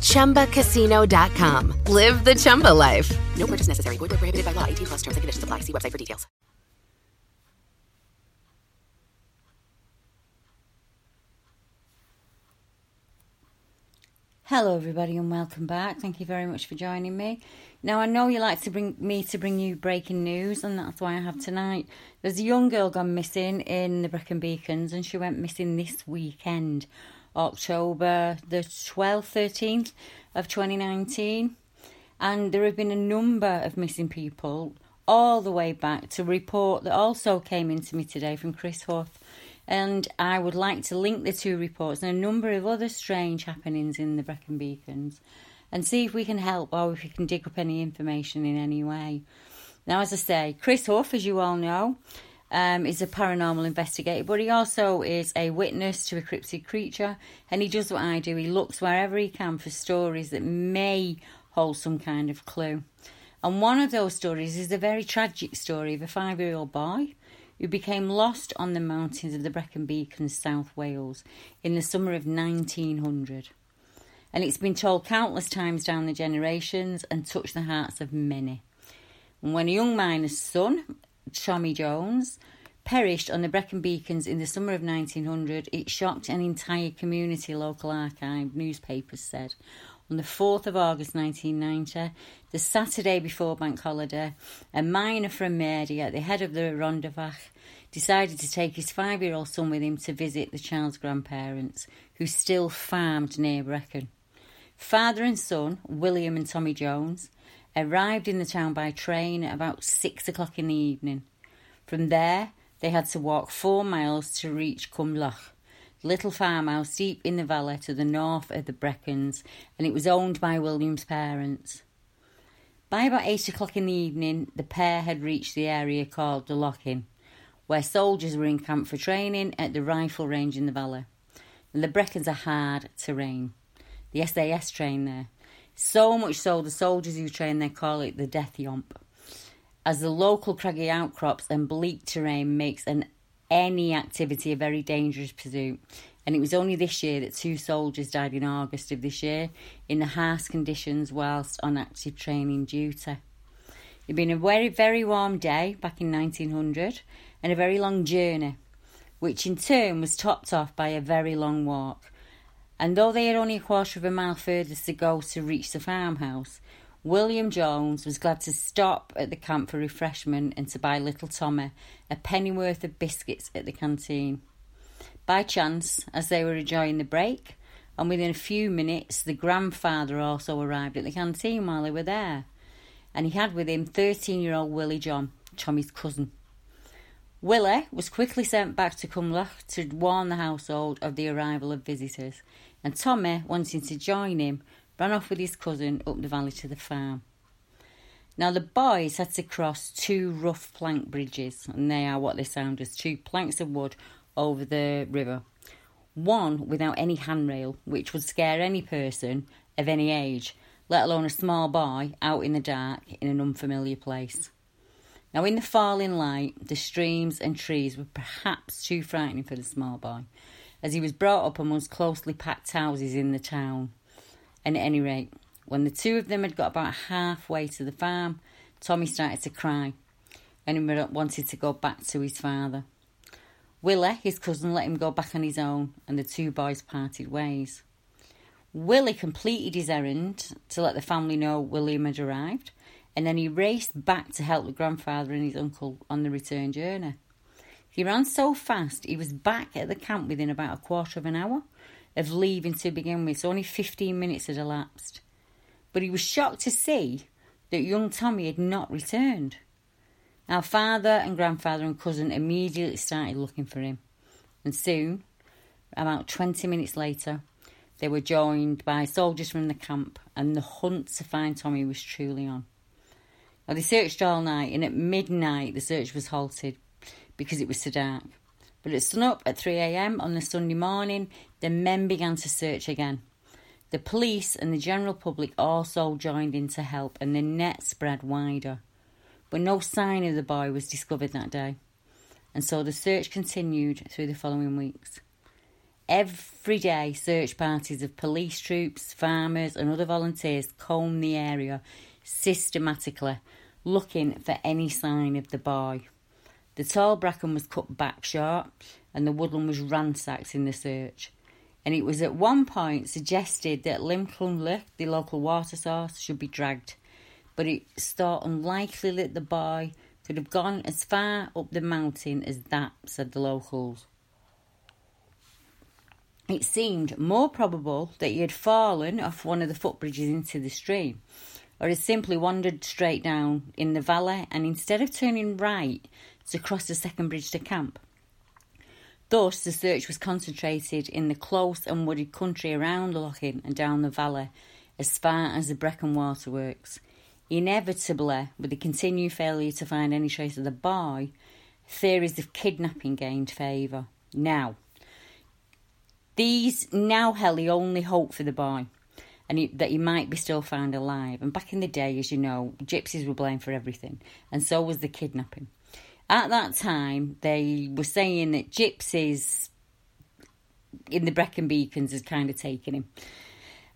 ChumbaCasino.com. Live the Chumba life. No purchase necessary. Void where prohibited by law. 18 plus terms and conditions apply. See website for details. Hello, everybody, and welcome back. Thank you very much for joining me. Now, I know you like to bring me to bring you breaking news, and that's why I have tonight. There's a young girl gone missing in the Brecon Beacons, and she went missing this weekend, October the 12th, 13th of 2019. And there have been a number of missing people all the way back to report that also came into me today from Chris Huff and I would like to link the two reports and a number of other strange happenings in the Brecon Beacons and see if we can help or if we can dig up any information in any way. Now, as I say, Chris Huff, as you all know, um, is a paranormal investigator, but he also is a witness to a cryptid creature, and he does what I do. He looks wherever he can for stories that may hold some kind of clue. And one of those stories is the very tragic story of a five year old boy who became lost on the mountains of the Brecon Beacons, South Wales, in the summer of 1900. And it's been told countless times down the generations and touched the hearts of many. And when a young miner's son, Tommy Jones, perished on the Brecon Beacons in the summer of 1900, it shocked an entire community, local archive, newspapers said. On the 4th of August 1990, the Saturday before Bank Holiday, a miner from Maerdy at the head of the Rhondda Fach decided to take his five year old son with him to visit the child's grandparents, who still farmed near Brecon. Father and son, William and Tommy Jones, arrived in the town by train at about six o'clock in the evening. From there, they had to walk four miles to reach Cwm Llwch, the little farmhouse deep in the valley to the north of the Brecons, and it was owned by William's parents. By about eight o'clock in the evening, the pair had reached the area called the Lochin, where soldiers were in camp for training at the rifle range in the valley. And the Brecons are hard terrain. The SAS train there. So much so, the soldiers who train there call it the Death Yomp. As the local craggy outcrops and bleak terrain makes an any activity a very dangerous pursuit. And it was only this year that two soldiers died in August of this year in the harsh conditions whilst on active training duty. It'd been a very, very warm day back in 1900 and a very long journey, which in turn was topped off by a very long walk. And though they had only a quarter of a mile further to go to reach the farmhouse, William Jones was glad to stop at the camp for refreshment and to buy little Tommy a pennyworth of biscuits at the canteen. By chance, as they were enjoying the break, and within a few minutes, the grandfather also arrived at the canteen while they were there. And he had with him 13 year old Willie John, Tommy's cousin. Willie was quickly sent back to Cwm Llwch to warn the household of the arrival of visitors, and Tommy, wanting to join him, ran off with his cousin up the valley to the farm. Now, the boys had to cross two rough plank bridges, and they are what they sound as two planks of wood over the river. One without any handrail, which would scare any person of any age, let alone a small boy out in the dark in an unfamiliar place. Now, in the falling light, the streams and trees were perhaps too frightening for the small boy, as he was brought up amongst closely packed houses in the town. At any rate, when the two of them had got about halfway to the farm, Tommy started to cry and he wanted to go back to his father. Willie, his cousin, let him go back on his own, and the two boys parted ways. Willie completed his errand to let the family know William had arrived, and then he raced back to help the grandfather and his uncle on the return journey. He ran so fast he was back at the camp within about a quarter of an hour of leaving to begin with, so only 15 minutes had elapsed. But he was shocked to see that young Tommy had not returned. Our father and grandfather and cousin immediately started looking for him, and soon, about 20 minutes later, they were joined by soldiers from the camp, and the hunt to find Tommy was truly on. Now, they searched all night, and at midnight, the search was halted because it was so dark. But at sunup at 3am on the Sunday morning, the men began to search again. The police and the general public also joined in to help, and the net spread wider. But no sign of the boy was discovered that day, and so the search continued through the following weeks. Every day, search parties of police troops, farmers, and other volunteers combed the area systematically, looking for any sign of the boy. The tall bracken was cut back short, and the woodland was ransacked in the search. And it was at one point suggested that Llyn Cwm Llwch, the local water source, should be dragged, but it's thought unlikely that the boy could have gone as far up the mountain as that, said the locals. It seemed more probable that he had fallen off one of the footbridges into the stream, or had simply wandered straight down in the valley and instead of turning right to cross the second bridge to camp. Thus, the search was concentrated in the close and wooded country around Lochin and down the valley as far as the Brecon Waterworks. Inevitably, with the continued failure to find any trace of the boy, theories of kidnapping gained favour. Now, these now held the only hope for the boy and he, that he might be still found alive. And back in the day, as you know, gypsies were blamed for everything, and so was the kidnapping. At that time, they were saying that gypsies in the Brecon Beacons had kind of taken him.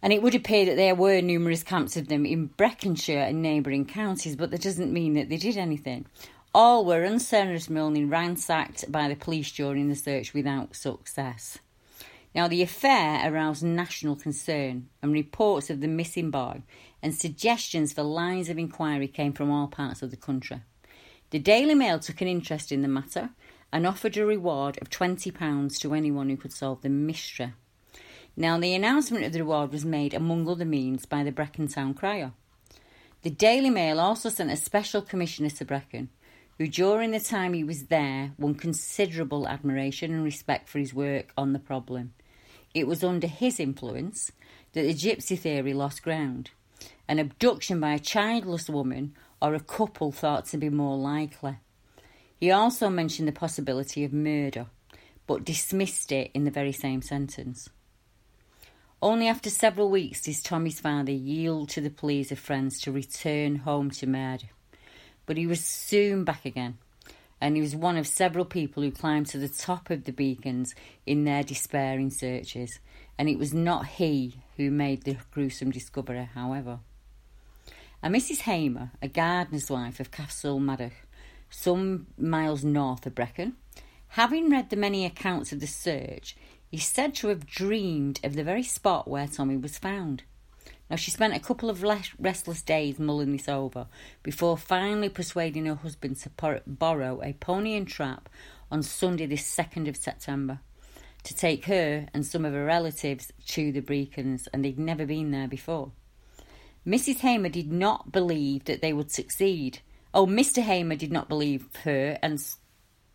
And it would appear that there were numerous camps of them in Breconshire and neighbouring counties, but that doesn't mean that they did anything. All were unceremoniously ransacked by the police during the search without success. Now, the affair aroused national concern, and reports of the missing boy and suggestions for lines of inquiry came from all parts of the country. The Daily Mail took an interest in the matter and offered a reward of £20 to anyone who could solve the mystery. Now, the announcement of the reward was made, among other means, by the Brecon Town Crier. The Daily Mail also sent a special commissioner to Brecon, who, during the time he was there, won considerable admiration and respect for his work on the problem. It was under his influence that the gypsy theory lost ground. An abduction by a childless woman or a couple thought to be more likely. He also mentioned the possibility of murder, but dismissed it in the very same sentence. Only after several weeks did Tommy's father yield to the pleas of friends to return home to Murder. But he was soon back again, and he was one of several people who climbed to the top of the beacons in their despairing searches. And it was not he who made the gruesome discovery, however. And Mrs. Hamer, a gardener's wife of Castell Madoc, some miles north of Brecon, having read the many accounts of the search, is said to have dreamed of the very spot where Tommy was found. Now, she spent a couple of restless days mulling this over before finally persuading her husband to borrow a pony and trap on Sunday, the 2nd of September, to take her and some of her relatives to the Brecons, and they'd never been there before. Mrs. Hamer did not believe that they would succeed. Oh, Mr. Hamer did not believe her, and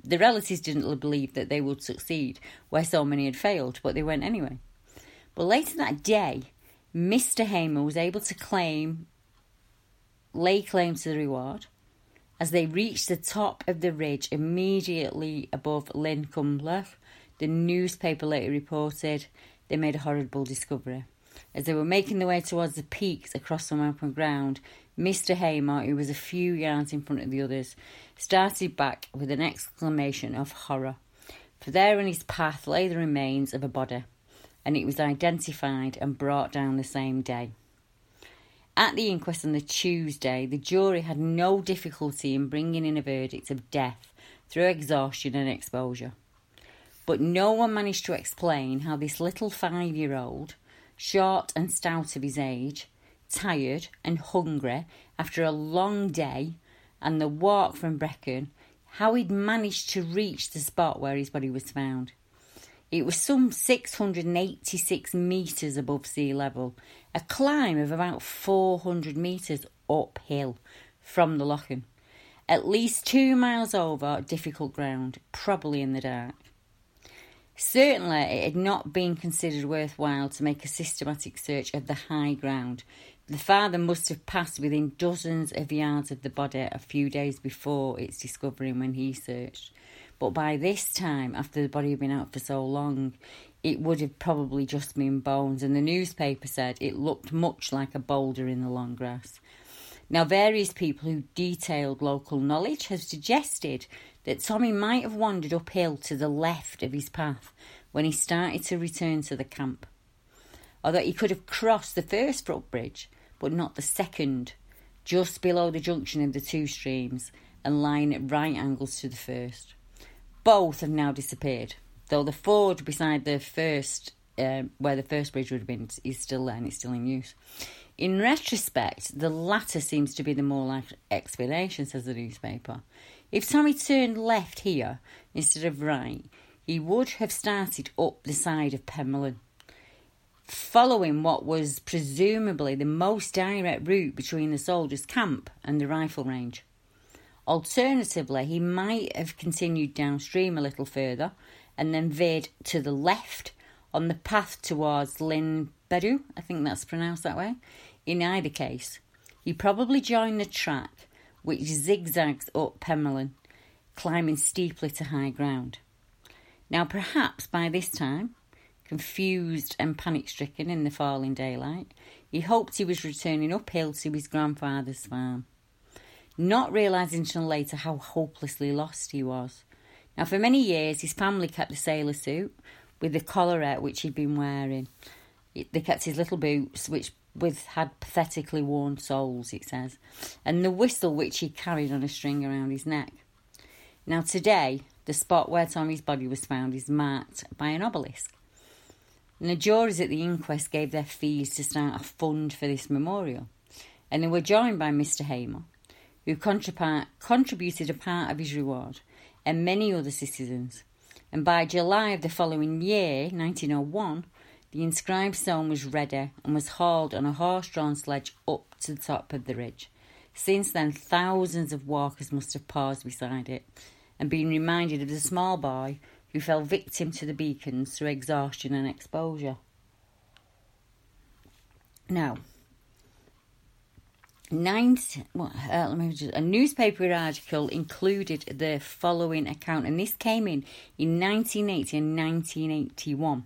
the relatives didn't believe that they would succeed where so many had failed, but they went anyway. But later that day, Mr. Hamer was able to claim, lay claim to the reward. As they reached the top of the ridge immediately above Llyn Cwm Llwch, the newspaper later reported they made a horrible discovery. As they were making their way towards the peaks across some open ground, Mr. Hamer, who was a few yards in front of the others, started back with an exclamation of horror. For there in his path lay the remains of a body, and it was identified and brought down the same day. At the inquest on the Tuesday, the jury had no difficulty in bringing in a verdict of death through exhaustion and exposure. But no one managed to explain how this little five year old, short and stout of his age, tired and hungry after a long day and the walk from Brecon, how he'd managed to reach the spot where his body was found. It was some 686 metres above sea level, a climb of about 400 metres uphill from the Lochan. At least two miles over difficult ground, probably in the dark. Certainly, it had not been considered worthwhile to make a systematic search of the high ground the father must have passed within dozens of yards of the body a few days before its discovery when he searched. But by this time, after the body had been out for so long, it would have probably just been bones, and the newspaper said it looked much like a boulder in the long grass. Now, various people who detailed local knowledge have suggested that Tommy might have wandered uphill to the left of his path when he started to return to the camp. or that he could have crossed the first footbridge, but not the second, just below the junction of the two streams and lying at right angles to the first. Both have now disappeared, though the ford beside the first, uh, where the first bridge would have been, is still there and it's still in use. In retrospect, the latter seems to be the more likely explanation, says the newspaper. If Tommy turned left here instead of right, he would have started up the side of Pen Milan, following what was presumably the most direct route between the soldiers' camp and the rifle range. Alternatively, he might have continued downstream a little further and then veered to the left on the path towards Lynn I think that's pronounced that way. In either case, he probably joined the track which zigzags up Pen Milan, climbing steeply to high ground. Now, perhaps by this time, confused and panic stricken in the falling daylight, he hoped he was returning uphill to his grandfather's farm, not realising until later how hopelessly lost he was. Now, for many years, his family kept the sailor suit with the collarette which he'd been wearing. They kept his little boots, which with had pathetically worn soles, it says, and the whistle which he carried on a string around his neck. Now, today, the spot where Tommy's body was found is marked by an obelisk. And the jurors at the inquest gave their fees to start a fund for this memorial, and they were joined by Mr. Hamer, who contributed a part of his reward, and many other citizens. And by July of the following year, 1901, the inscribed stone was ready and was hauled on a horse drawn sledge up to the top of the ridge. Since then, thousands of walkers must have paused beside it and been reminded of the small boy who fell victim to the beacons through exhaustion and exposure. Now, ninth, well, uh, just, a newspaper article included the following account, and this came in in 1980 and 1981.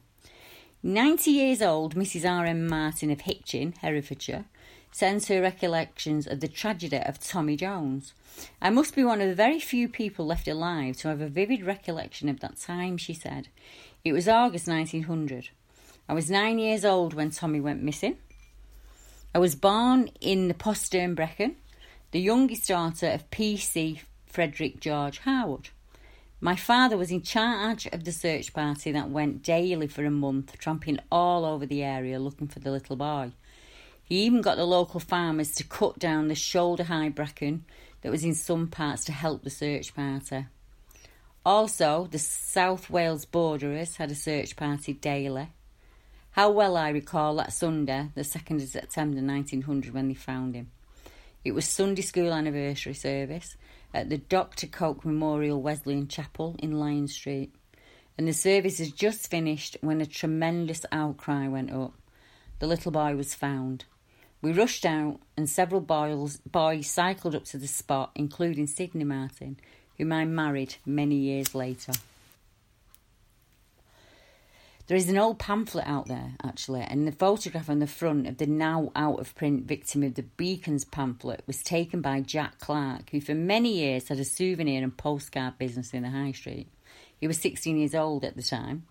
90 years old Mrs. R.M. Martin of Hitchin, Herefordshire, sends her recollections of the tragedy of Tommy Jones. I must be one of the very few people left alive to have a vivid recollection of that time, she said. It was August 1900. I was nine years old when Tommy went missing. I was born in the postern Brecon, the youngest daughter of P.C. Frederick George Harwood. My father was in charge of the search party that went daily for a month, tramping all over the area looking for the little boy. He even got the local farmers to cut down the shoulder high bracken that was in some parts to help the search party. Also, the South Wales borderers had a search party daily. How well I recall that Sunday, the 2nd of September 1900, when they found him. It was Sunday school anniversary service, at the Dr. Coke Memorial Wesleyan Chapel in Lion Street, and the service had just finished when a tremendous outcry went up. The little boy was found. We rushed out, and several boys, boys cycled up to the spot, including Sidney Martin, whom I married many years later. There is an old pamphlet out there, actually, and the photograph on the front of the now out of print victim of the Beacons pamphlet was taken by Jack Clark, who for many years had a souvenir and postcard business in the High Street. He was 16 years old at the time,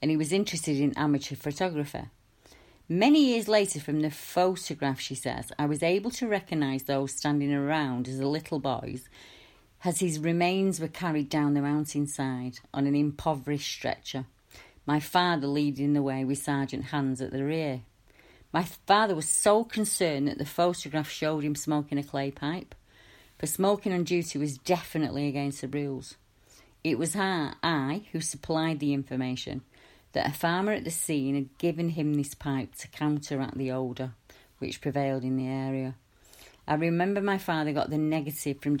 and he was interested in amateur photography. Many years later, from the photograph, she says, I was able to recognise those standing around as the little boys as his remains were carried down the mountainside on an impoverished stretcher my father leading the way with Sergeant Hans at the rear. My father was so concerned that the photograph showed him smoking a clay pipe, for smoking on duty was definitely against the rules. It was I who supplied the information that a farmer at the scene had given him this pipe to counteract the odour which prevailed in the area. I remember my father got the negative from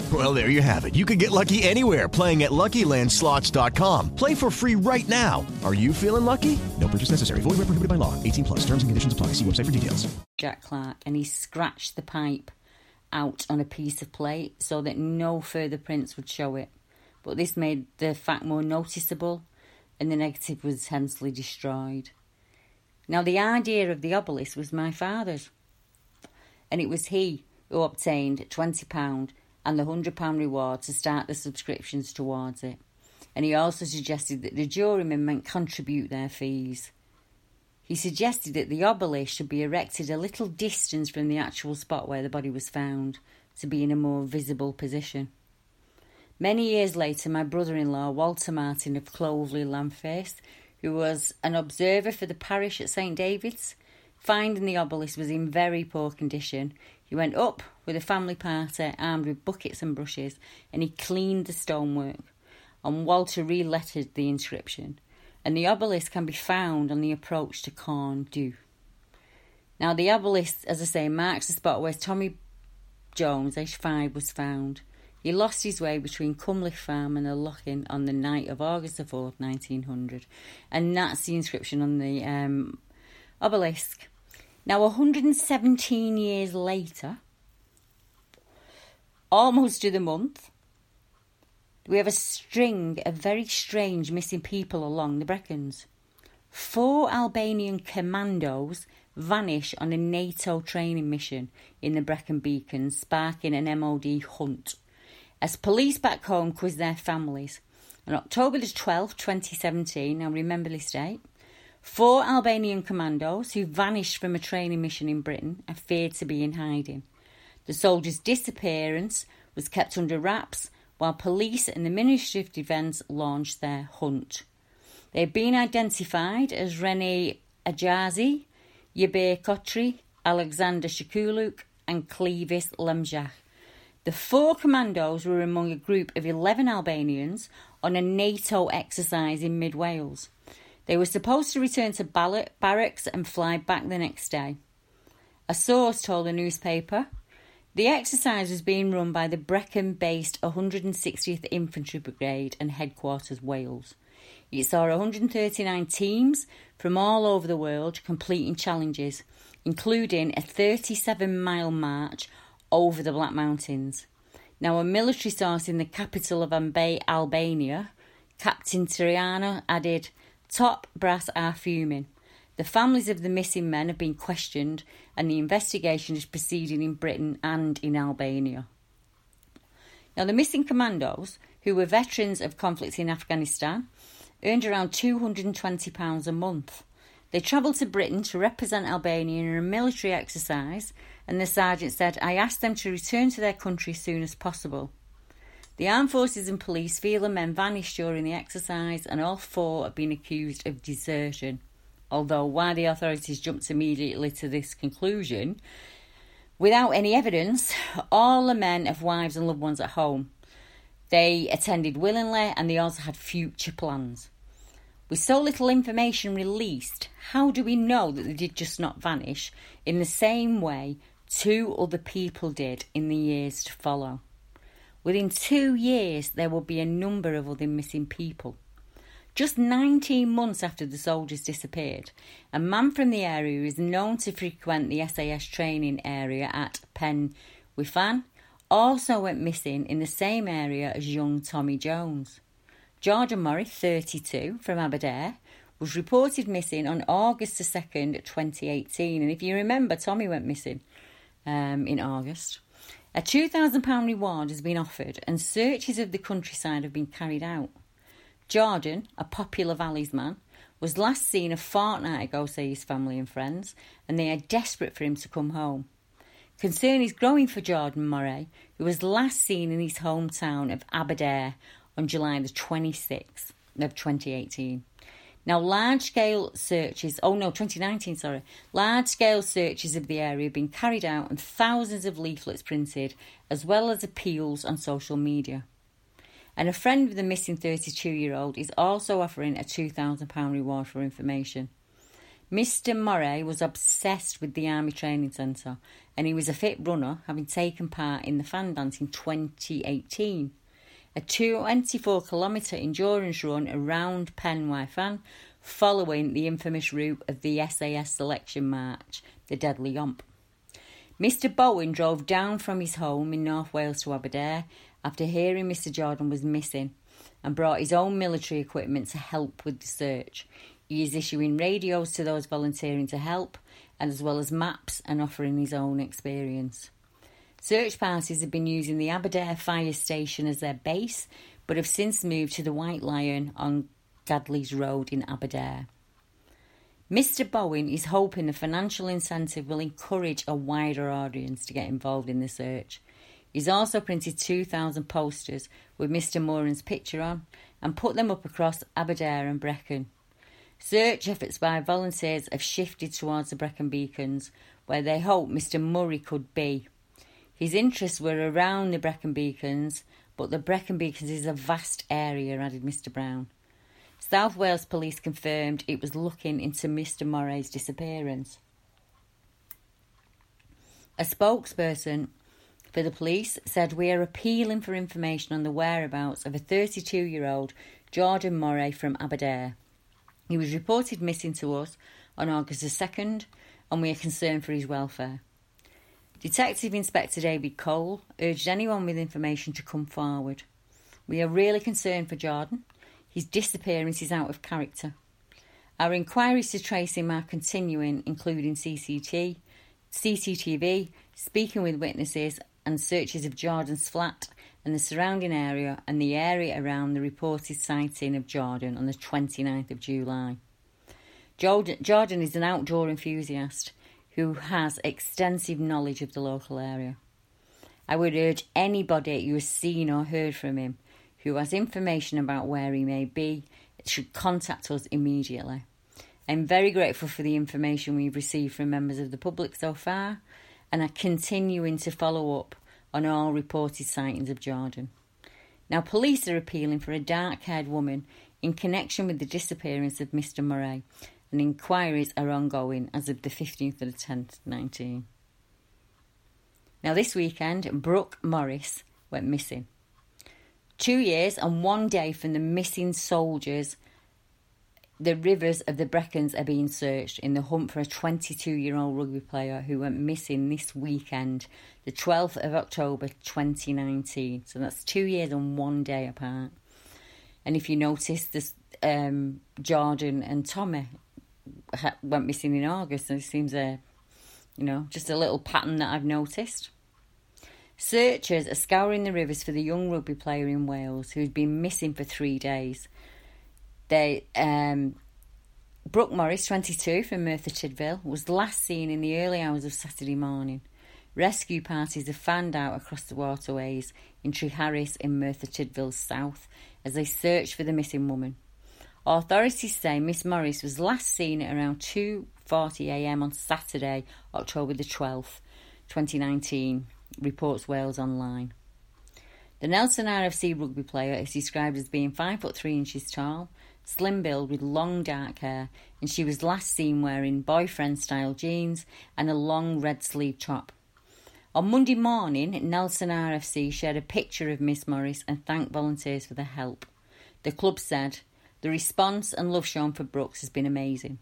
Well, there you have it. You can get lucky anywhere playing at LuckyLandSlots.com. Play for free right now. Are you feeling lucky? No purchase necessary. Void where prohibited by law. 18 plus. Terms and conditions apply. See website for details. Jack Clark, and he scratched the pipe out on a piece of plate so that no further prints would show it. But this made the fact more noticeable, and the negative was hensely destroyed. Now, the idea of the obelisk was my father's, and it was he who obtained £20 and the £100 reward to start the subscriptions towards it. And he also suggested that the jurymen might contribute their fees. He suggested that the obelisk should be erected a little distance from the actual spot where the body was found to be in a more visible position. Many years later, my brother in law, Walter Martin of Clovelly Llanfaes, who was an observer for the parish at St David's, finding the obelisk was in very poor condition, he went up with a family party armed with buckets and brushes and he cleaned the stonework. And Walter relettered the inscription, and the obelisk can be found on the approach to Corn Du. Now, the obelisk, as I say, marks the spot where Tommy Jones, aged five, was found. He lost his way between Cwm Llwch Farm and the Lochin on the night of August the 4th, 1900. And that's the inscription on the um, obelisk. Now, 117 years later, almost to the month, we have a string of very strange missing people along the Brecons. Four Albanian commandos vanish on a NATO training mission in the Brecon Beacons, sparking an MOD hunt. As police back home quiz their families, on October the 12th, 2017, now remember this date, four Albanian commandos who vanished from a training mission in Britain are feared to be in hiding. The soldiers' disappearance was kept under wraps while police and the Ministry of Defence launched their hunt. They have been identified as Rene Ajazi, Yabir Kotri, Alexander Shakuluk, and Clevis Lemjach. The four commandos were among a group of 11 Albanians on a NATO exercise in mid Wales. They were supposed to return to barracks and fly back the next day. A source told the newspaper the exercise was being run by the Brecon based 160th Infantry Brigade and Headquarters Wales. It saw 139 teams from all over the world completing challenges, including a 37 mile march over the Black Mountains. Now, a military source in the capital of Albania, Captain Triano, added, Top brass are fuming. The families of the missing men have been questioned, and the investigation is proceeding in Britain and in Albania. Now, the missing commandos, who were veterans of conflicts in Afghanistan, earned around £220 a month. They travelled to Britain to represent Albania in a military exercise, and the sergeant said, I asked them to return to their country as soon as possible. The armed forces and police feel the men vanished during the exercise, and all four have been accused of desertion. Although, why the authorities jumped immediately to this conclusion, without any evidence, all the men have wives and loved ones at home. They attended willingly and they also had future plans. With so little information released, how do we know that they did just not vanish in the same way two other people did in the years to follow? Within two years, there will be a number of other missing people. Just 19 months after the soldiers disappeared, a man from the area is known to frequent the SAS training area at Pen y Fan also went missing in the same area as young Tommy Jones. Jordan Murray, 32, from Aberdare, was reported missing on August the 2nd, 2018. And if you remember, Tommy went missing um, in August. A £2,000 reward has been offered, and searches of the countryside have been carried out. Jordan, a popular Valleys man, was last seen a fortnight ago, say his family and friends, and they are desperate for him to come home. Concern is growing for Jordan Murray, who was last seen in his hometown of Aberdare on July the 26th of 2018. Now, large scale searches, oh no, 2019, sorry, large scale searches of the area have been carried out and thousands of leaflets printed, as well as appeals on social media. And a friend of the missing 32 year old is also offering a £2,000 reward for information. Mr. Murray was obsessed with the Army Training Centre and he was a fit runner, having taken part in the fan dance in 2018. A 24 kilometre endurance run around Pen y Fan following the infamous route of the SAS selection march, the Deadly Yomp. Mr. Bowen drove down from his home in North Wales to Aberdare after hearing Mr. Jordan was missing and brought his own military equipment to help with the search. He is issuing radios to those volunteering to help, as well as maps and offering his own experience. Search parties have been using the Aberdare fire station as their base, but have since moved to the White Lion on Gadlys Road in Aberdare. Mr. Bowen is hoping the financial incentive will encourage a wider audience to get involved in the search. He's also printed 2,000 posters with Mr. Moran's picture on and put them up across Aberdare and Brecon. Search efforts by volunteers have shifted towards the Brecon Beacons, where they hope Mr. Murray could be. His interests were around the Brecon Beacons, but the Brecon Beacons is a vast area, added Mr. Brown. South Wales Police confirmed it was looking into Mr. Murray's disappearance. A spokesperson for the police said we are appealing for information on the whereabouts of a 32 year old Jordan Murray from Aberdare. He was reported missing to us on August the 2nd, and we are concerned for his welfare. Detective Inspector David Cole urged anyone with information to come forward. We are really concerned for Jordan. His disappearance is out of character. Our inquiries to trace him are continuing, including CCT, CCTV, speaking with witnesses, and searches of Jordan's flat and the surrounding area and the area around the reported sighting of Jordan on the 29th of July. Jordan, is an outdoor enthusiast who has extensive knowledge of the local area. I would urge anybody who has seen or heard from him who has information about where he may be should contact us immediately. I'm very grateful for the information we've received from members of the public so far and are continuing to follow up on all reported sightings of Jordan. Now, police are appealing for a dark haired woman in connection with the disappearance of Mr. Murray, and inquiries are ongoing as of the 15th of the 10th, 19. Now, this weekend, Brooke Morris went missing. Two years and one day from the missing soldiers the rivers of the Brecons are being searched in the hunt for a 22 year old rugby player who went missing this weekend, the 12th of October 2019. So that's two years and one day apart. And if you notice, this um, Jordan and Tommy went missing in August, and it seems a, you know, just a little pattern that I've noticed. Searchers are scouring the rivers for the young rugby player in Wales who's been missing for three days. They um, Brooke Morris, 22, from Merthyr Tydfil, was last seen in the early hours of Saturday morning. Rescue parties have fanned out across the waterways in Treharris in Merthyr Tydfil's south as they search for the missing woman. Authorities say Miss Morris was last seen at around 2.40am on Saturday, October the 12th, 2019, reports Wales Online. The Nelson RFC rugby player is described as being 5 foot 3 inches tall, slim build with long dark hair, and she was last seen wearing boyfriend style jeans and a long red sleeve top. On Monday morning, Nelson RFC shared a picture of Miss Morris and thanked volunteers for their help. The club said, The response and love shown for Brooks has been amazing.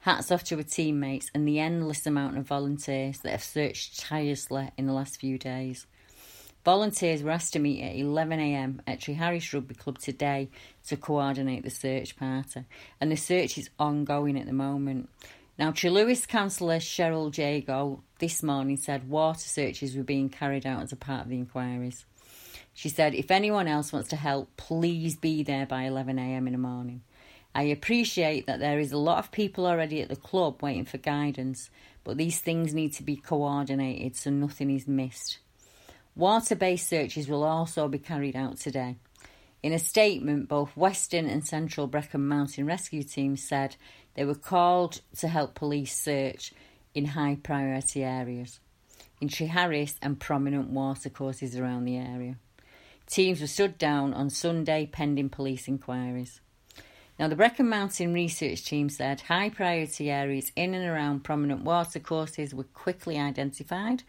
Hats off to her teammates and the endless amount of volunteers that have searched tirelessly in the last few days. Volunteers were asked to meet at 11am at Treharris Rugby Club today to coordinate the search party, and the search is ongoing at the moment. Now, Trelewis councillor Cheryl Jago this morning said water searches were being carried out as a part of the inquiries. She said, if anyone else wants to help, please be there by 11am in the morning. I appreciate that there is a lot of people already at the club waiting for guidance, but these things need to be coordinated so nothing is missed. Water based searches will also be carried out today. In a statement, both Western and Central Brecon Mountain rescue teams said they were called to help police search in high priority areas, in Treharris and prominent watercourses around the area. Teams were stood down on Sunday pending police inquiries. Now, the Brecon Mountain research team said high priority areas in and around prominent watercourses were quickly identified,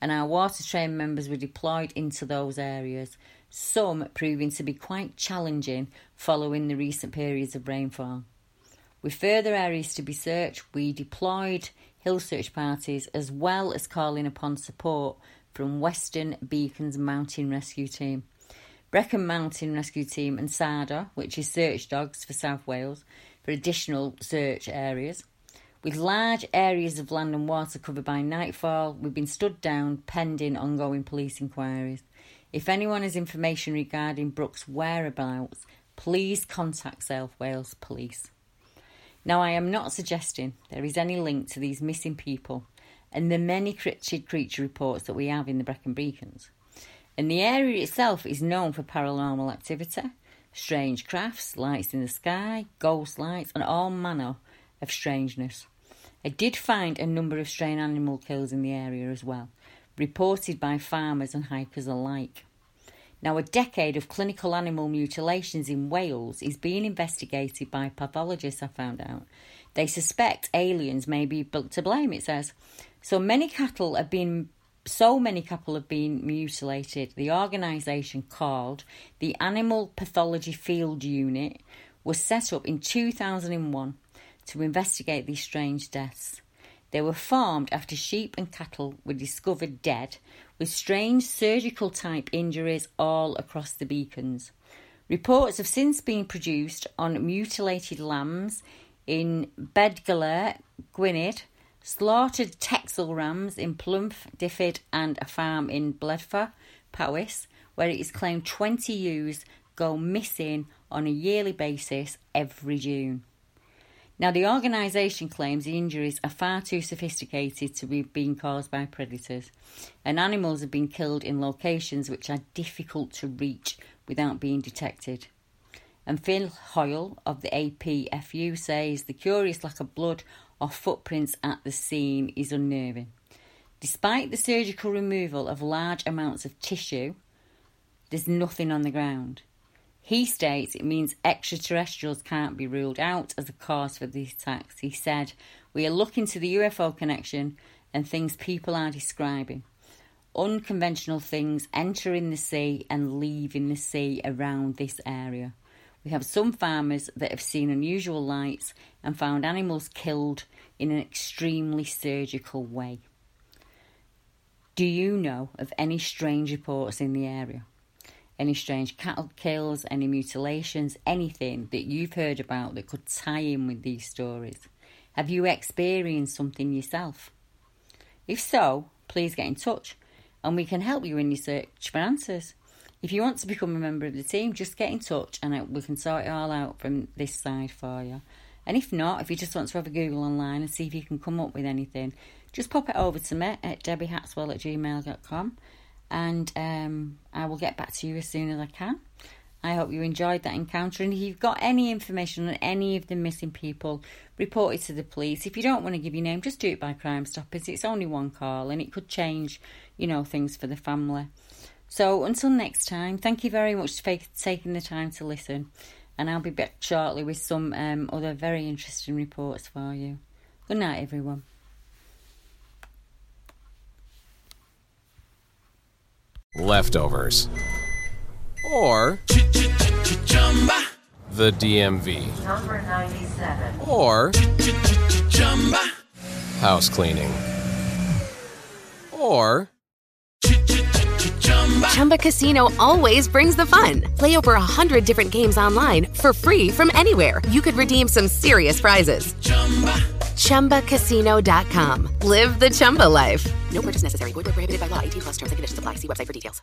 and our water train members were deployed into those areas, some proving to be quite challenging following the recent periods of rainfall. With further areas to be searched, we deployed hill search parties as well as calling upon support from Western Beacons Mountain Rescue Team. Brecon Mountain Rescue Team and SARDA, which is search dogs for South Wales, for additional search areas. With large areas of land and water covered by nightfall, we've been stood down pending ongoing police inquiries. If anyone has information regarding Brooks' whereabouts, please contact South Wales Police. Now, I am not suggesting there is any link to these missing people and the many cryptid creature reports that we have in the Brecon Beacons. And the area itself is known for paranormal activity, strange crafts, lights in the sky, ghost lights, and all manner of strangeness. I did find a number of strange animal kills in the area as well, reported by farmers and hikers alike. Now, a decade of clinical animal mutilations in Wales is being investigated by pathologists, I found out. They suspect aliens may be to blame, it says. So many cattle have been so many cattle have been mutilated. The organisation called the Animal Pathology Field Unit was set up in 2001 to investigate these strange deaths. They were formed after sheep and cattle were discovered dead with strange surgical type injuries all across the beacons. Reports have since been produced on mutilated lambs in Beddgelert, Gwynedd, slaughtered Texel rams in Plymouth, Dyfed, and a farm in Bledfa, Powys, where it is claimed 20 ewes go missing on a yearly basis every June. Now, the organisation claims the injuries are far too sophisticated to be being caused by predators, and animals have been killed in locations which are difficult to reach without being detected. And Phil Hoyle of the APFU says the curious lack of blood or footprints at the scene is unnerving. Despite the surgical removal of large amounts of tissue, there's nothing on the ground. He states it means extraterrestrials can't be ruled out as a cause for these attacks. He said, We are looking to the UFO connection and things people are describing. Unconventional things entering the sea and leaving the sea around this area. We have some farmers that have seen unusual lights and found animals killed in an extremely surgical way. Do you know of any strange reports in the area? Any strange cattle kills, any mutilations, anything that you've heard about that could tie in with these stories? Have you experienced something yourself? If so, please get in touch and we can help you in your search for answers. If you want to become a member of the team, just get in touch and we can sort it all out from this side for you. And if not, if you just want to have a Google online and see if you can come up with anything, just pop it over to me at debbiehatswell at gmail.com and um, I will get back to you as soon as I can. I hope you enjoyed that encounter. And if you've got any information on any of the missing people, report it to the police. If you don't want to give your name, just do it by Crime Stoppers. It's only one call and it could change, you know, things for the family. So until next time, thank you very much for taking the time to listen. And I'll be back shortly with some um, other very interesting reports for you. Good night, everyone. Leftovers, or the DMV, Number 97. or house cleaning, or Chumba Casino always brings the fun. Play over a hundred different games online for free from anywhere. You could redeem some serious prizes. ChumbaCasino.com. Live the Chumba life. No purchase necessary. Void prohibited by law. 18 plus terms and conditions apply. See website for details.